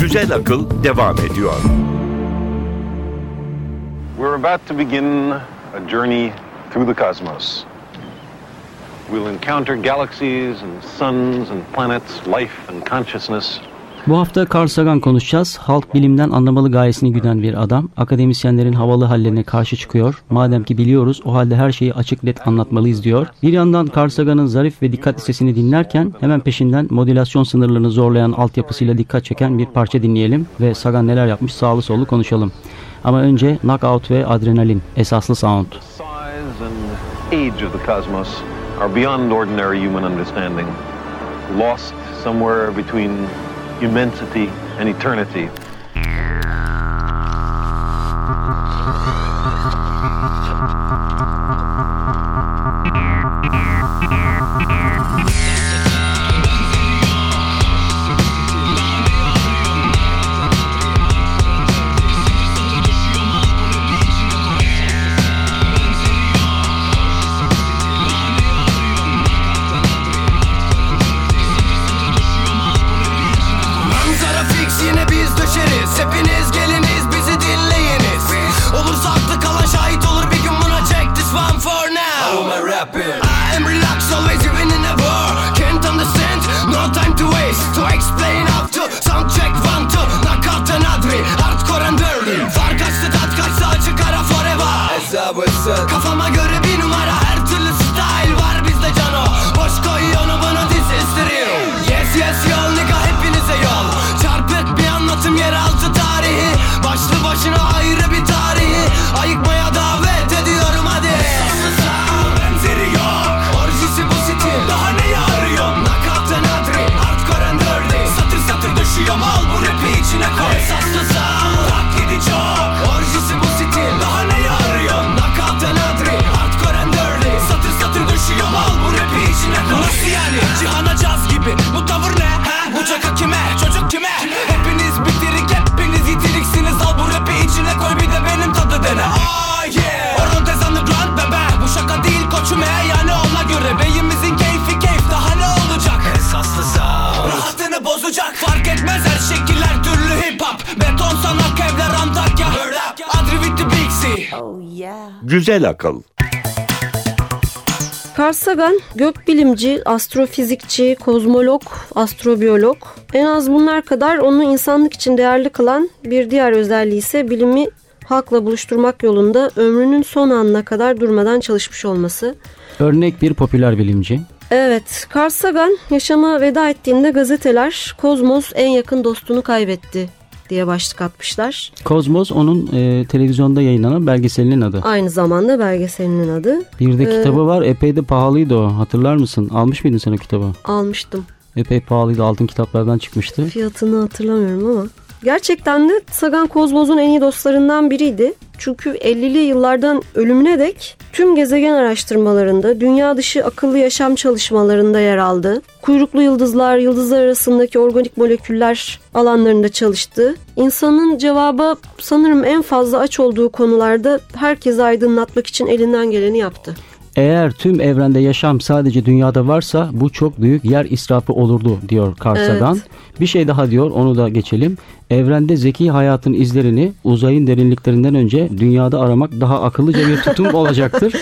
Güzel Akıl devam ediyor. We're about to begin a journey through the cosmos. We'll encounter galaxies and suns and planets, life and consciousness. Bu hafta Carl Sagan konuşacağız. Halk bilimden anlamalı gayesini güden bir adam. Akademisyenlerin havalı hallerine karşı çıkıyor. Madem ki biliyoruz o halde her şeyi açık net anlatmalıyız diyor. Bir yandan Carl Sagan'ın zarif ve dikkat listesini dinlerken hemen peşinden modülasyon sınırlarını zorlayan altyapısıyla dikkat çeken bir parça dinleyelim ve Sagan neler yapmış sağlı sollu konuşalım. Ama önce Knockout ve Adrenalin esaslı sound. Are beyond ordinary human understanding. Lost somewhere between immensity and eternity. Düşeriz Hepiniz geliniz bizi dinleyiniz. Olursa aklı kalan şahit olur bir gün buna check this one for now. How am I rapping? I am relaxed always even in a war. Can't understand no time to waste. To explain how to sound check one two. Knockout and adri hardcore and dirty Fark açtı tat kaçsa açık ara forever. Hesabısı Kafama göre bir numara Yani Cihana caz gibi. Bu tavır ne Bu caka kime? Çocuk kime? Hepiniz bitirik Hepiniz yitiriksiniz Al bu rapi içine koy Bir de benim tadı dene. Oh yeah. Orontes underground bebe Bu şaka değil koçum he? Yani ona göre. Beyimizin keyfi keyif Daha ne olacak? Esaslı sound Rahatını bozacak. Fark etmez her şekiller Türlü hip hop. Beton sana kevler Antakya. Adri with the big C. Güzel Akıl. Carl Sagan gökbilimci, astrofizikçi, kozmolog, astrobiyolog. En az bunlar kadar onu insanlık için değerli kılan bir diğer özelliği ise bilimi halkla buluşturmak yolunda ömrünün son anına kadar durmadan çalışmış olması. Örnek bir popüler bilimci. Evet, Carl Sagan yaşama veda ettiğinde gazeteler Kozmos en yakın dostunu kaybetti diye başlık atmışlar. Kozmos onun e, televizyonda yayınlanan belgeselinin adı. Aynı zamanda belgeselinin adı. Bir de Ee, kitabı var. Epey de pahalıydı o. Hatırlar mısın? Almış mıydın sen o kitabı? Almıştım. Epey pahalıydı. Altın kitaplardan çıkmıştı. Fiyatını hatırlamıyorum ama. Gerçekten de Sagan Kozmos'un en iyi dostlarından biriydi. Çünkü 50'li yıllardan ölümüne dek tüm gezegen araştırmalarında, dünya dışı akıllı yaşam çalışmalarında yer aldı. Kuyruklu yıldızlar, yıldızlar arasındaki organik moleküller alanlarında çalıştı. İnsanın cevaba sanırım en fazla aç olduğu konularda herkesi aydınlatmak için elinden geleni yaptı. Eğer tüm evrende yaşam sadece dünyada varsa bu çok büyük yer israfı olurdu diyor Carl Evet. Bir şey daha diyor onu da geçelim. Evrende zeki hayatın izlerini uzayın derinliklerinden önce dünyada aramak daha akıllıca bir tutum olacaktır.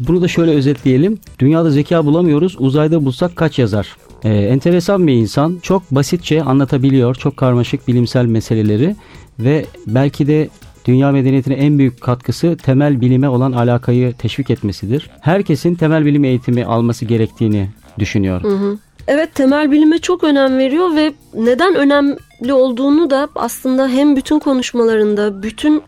Bunu da şöyle özetleyelim. Dünyada zeka bulamıyoruz uzayda bulsak kaç yazar? Ee, enteresan bir insan çok basitçe anlatabiliyor çok karmaşık bilimsel meseleleri ve belki de Dünya medeniyetine en büyük katkısı temel bilime olan alakayı teşvik etmesidir. Herkesin temel bilim eğitimi alması gerektiğini düşünüyor. Evet temel bilime çok önem veriyor ve neden önemli olduğunu da aslında hem bütün konuşmalarında, bütün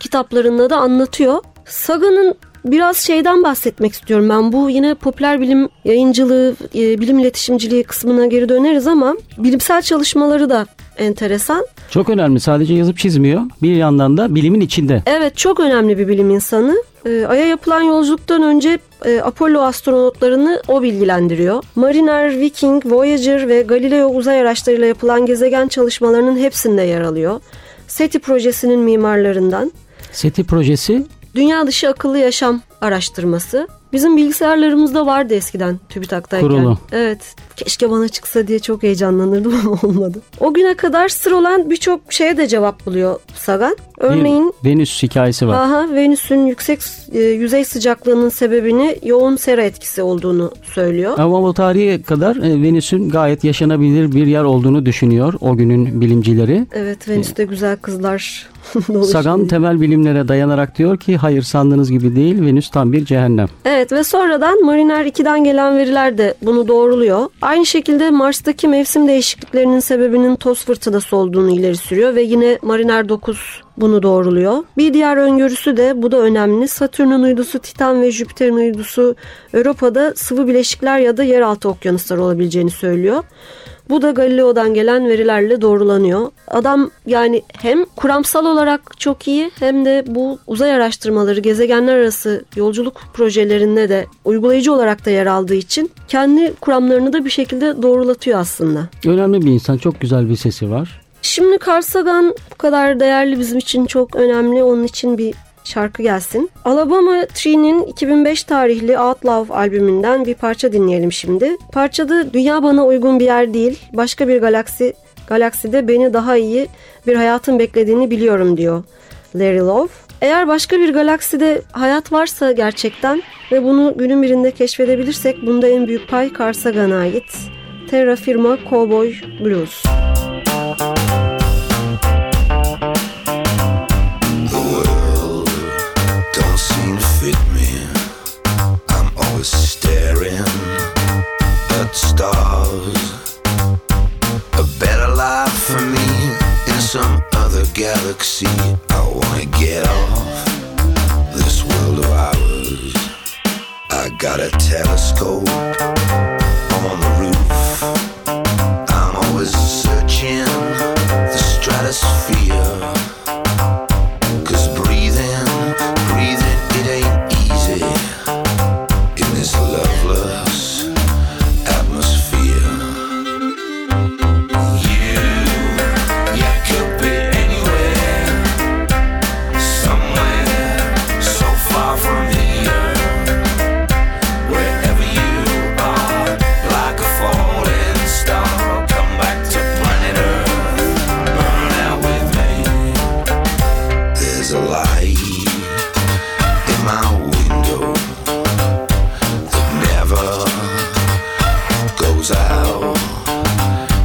kitaplarında da anlatıyor. Sagan'ın biraz şeyden bahsetmek istiyorum ben. Bu yine popüler bilim yayıncılığı, e, bilim iletişimciliği kısmına geri döneriz ama bilimsel çalışmaları da enteresan. Çok önemli. Sadece yazıp çizmiyor. Bir yandan da bilimin içinde. Evet çok önemli bir bilim insanı. E, Ay'a yapılan yolculuktan önce e, Apollo astronotlarını o bilgilendiriyor. Mariner, Viking, Voyager ve Galileo uzay araçlarıyla yapılan gezegen çalışmalarının hepsinde yer alıyor. SETI projesinin mimarlarından. SETI projesi Dünya dışı akıllı yaşam araştırması. Bizim bilgisayarlarımızda vardı eskiden TÜBİTAK'tayken. Kurulu. Evet. Keşke bana çıksa diye çok heyecanlanırdım ama olmadı. O güne kadar sır olan birçok şeye de cevap buluyor Sagan. Örneğin Bir Venüs hikayesi var. Aha, Venüs'ün yüksek e, yüzey sıcaklığının sebebini yoğun sera etkisi olduğunu söylüyor. Ama o tarihe kadar e, Venüs'ün gayet yaşanabilir bir yer olduğunu düşünüyor o günün bilimcileri. Evet Venüs'te güzel kızlar. Sagan temel bilimlere dayanarak diyor ki hayır sandığınız gibi değil Venüs tam bir cehennem. Evet ve sonradan Mariner 2'den gelen veriler de bunu doğruluyor. Aynı şekilde Mars'taki mevsim değişikliklerinin sebebinin toz fırtınası olduğunu ileri sürüyor ve yine Mariner 9 bunu doğruluyor. Bir diğer öngörüsü de bu da önemli. Satürn'ün uydusu Titan ve Jüpiter'in uydusu Europa'da sıvı bileşikler ya da yeraltı okyanuslar olabileceğini söylüyor. Bu da Galileo'dan gelen verilerle doğrulanıyor. Adam yani hem kuramsal olarak çok iyi hem de bu uzay araştırmaları, gezegenler arası yolculuk projelerinde de uygulayıcı olarak da yer aldığı için kendi kuramlarını da bir şekilde doğrulatıyor aslında. Önemli bir insan çok güzel bir sesi var. Şimdi Carl Sagan bu kadar değerli bizim için çok önemli. Onun için bir şarkı gelsin. Alabama Tree'nin 2005 tarihli Outlaw albümünden bir parça dinleyelim şimdi. Parçada dünya bana uygun bir yer değil, başka bir galaksi galakside beni daha iyi bir hayatın beklediğini biliyorum diyor Larry Love. Eğer başka bir galakside hayat varsa gerçekten ve bunu günün birinde keşfedebilirsek bunda en büyük pay Carl Sagan'a ait. Terra Firma Cowboy Blues. don't galaxy. I wanna get off this world of ours. I got a telescope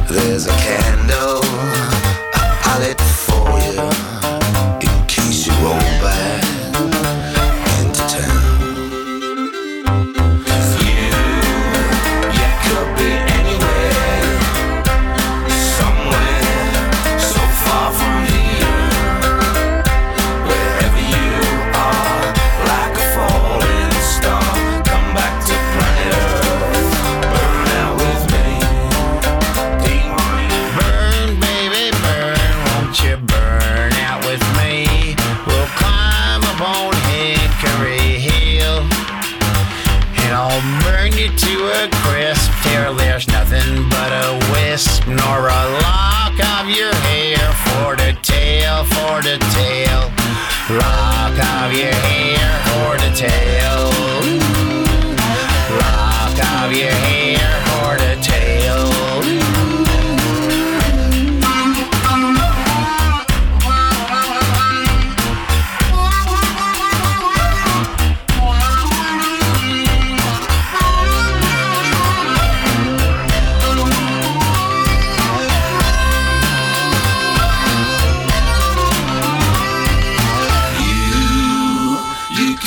There's a candle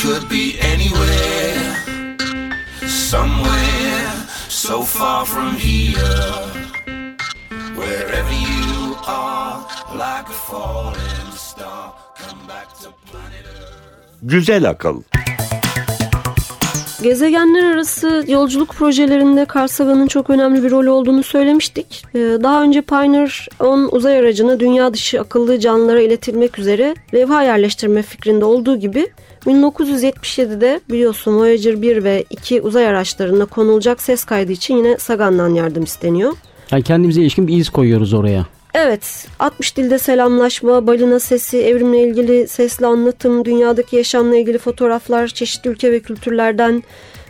could be anywhere, somewhere so far from here. Wherever you are, like a falling star, come back to planet Earth. Güzel akıl. Gezegenler arası yolculuk projelerinde Carl Sagan'ın çok önemli bir rolü olduğunu söylemiştik. Ee, Daha önce Pioneer 10 uzay aracını dünya dışı akıllı canlılara iletilmek üzere levha yerleştirme fikrinde olduğu gibi 1977'de biliyorsun Voyager 1 ve 2 uzay araçlarına konulacak ses kaydı için yine Sagan'dan yardım isteniyor. Yani kendimize ilişkin bir iz koyuyoruz oraya. Evet, 60 dilde selamlaşma, balina sesi, evrimle ilgili sesli anlatım, dünyadaki yaşamla ilgili fotoğraflar, çeşitli ülke ve kültürlerden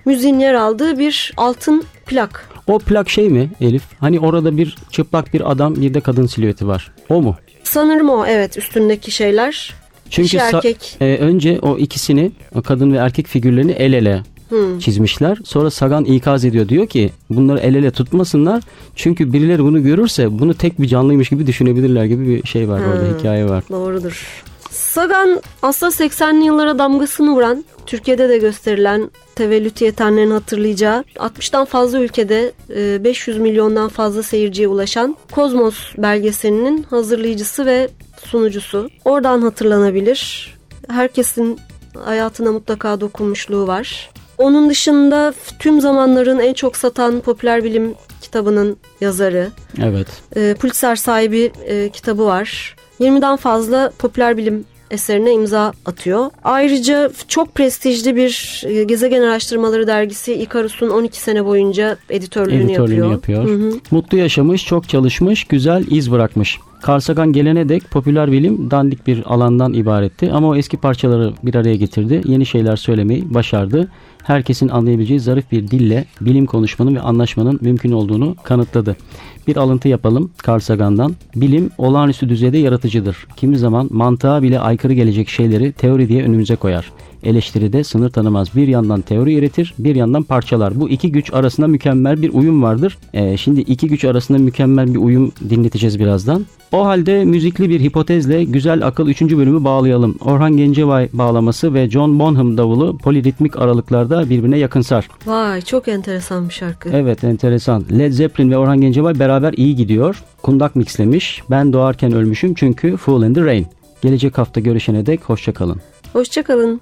müziğin yer aldığı bir altın plak. O plak şey mi Elif? Hani orada bir çıplak bir adam bir de kadın silüeti var. O mu? Sanırım o evet üstündeki şeyler. Çünkü erkek. e, önce o ikisini o kadın ve erkek figürlerini el ele Hmm. çizmişler. Sonra Sagan ikaz ediyor. Diyor ki bunları el ele tutmasınlar. Çünkü birileri bunu görürse bunu tek bir canlıymış gibi düşünebilirler gibi bir şey var orada Hmm. hikaye var. Doğrudur. Sagan aslında 80'li yıllara damgasını vuran, Türkiye'de de gösterilen tevellüt yetenlerini hatırlayacağı, 60'tan fazla ülkede e, 500 milyondan fazla seyirciye ulaşan Kozmos belgeselinin hazırlayıcısı ve sunucusu. Oradan hatırlanabilir. Herkesin hayatına mutlaka dokunmuşluğu var. Onun dışında tüm zamanların en çok satan popüler bilim kitabının yazarı. Evet. E, Pulitzer sahibi e, kitabı var. 20'den fazla popüler bilim eserine imza atıyor. Ayrıca çok prestijli bir e, gezegen araştırmaları dergisi Icarus'un 12 sene boyunca editörlüğünü, Editörlüğünü yapıyor. yapıyor. Hı hı. Mutlu yaşamış, çok çalışmış, güzel iz bırakmış. Carl Sagan gelene dek popüler bilim dandik bir alandan ibaretti ama o eski parçaları bir araya getirdi. Yeni şeyler söylemeyi başardı. Herkesin anlayabileceği zarif bir dille bilim konuşmanın ve anlaşmanın mümkün olduğunu kanıtladı. Bir alıntı yapalım Carl Sagan'dan. Bilim olağanüstü düzeyde yaratıcıdır. Kimi zaman mantığa bile aykırı gelecek şeyleri teori diye önümüze koyar. Eleştiride sınır tanımaz. Bir yandan teori üretir, bir yandan parçalar. Bu iki güç arasında mükemmel bir uyum vardır. Ee, şimdi iki güç arasında mükemmel bir uyum dinleteceğiz birazdan. O halde müzikli bir hipotezle Güzel Akıl 3. bölümü bağlayalım. Orhan Gencebay bağlaması ve John Bonham davulu poliritmik aralıklarda birbirine yakınsar. Vay çok enteresan bir şarkı. Evet enteresan. Led Zeppelin ve Orhan Gencebay beraber iyi gidiyor. Kundak mixlemiş. Ben doğarken ölmüşüm çünkü Fool in the Rain. Gelecek hafta görüşene dek hoşçakalın. Hoşçakalın.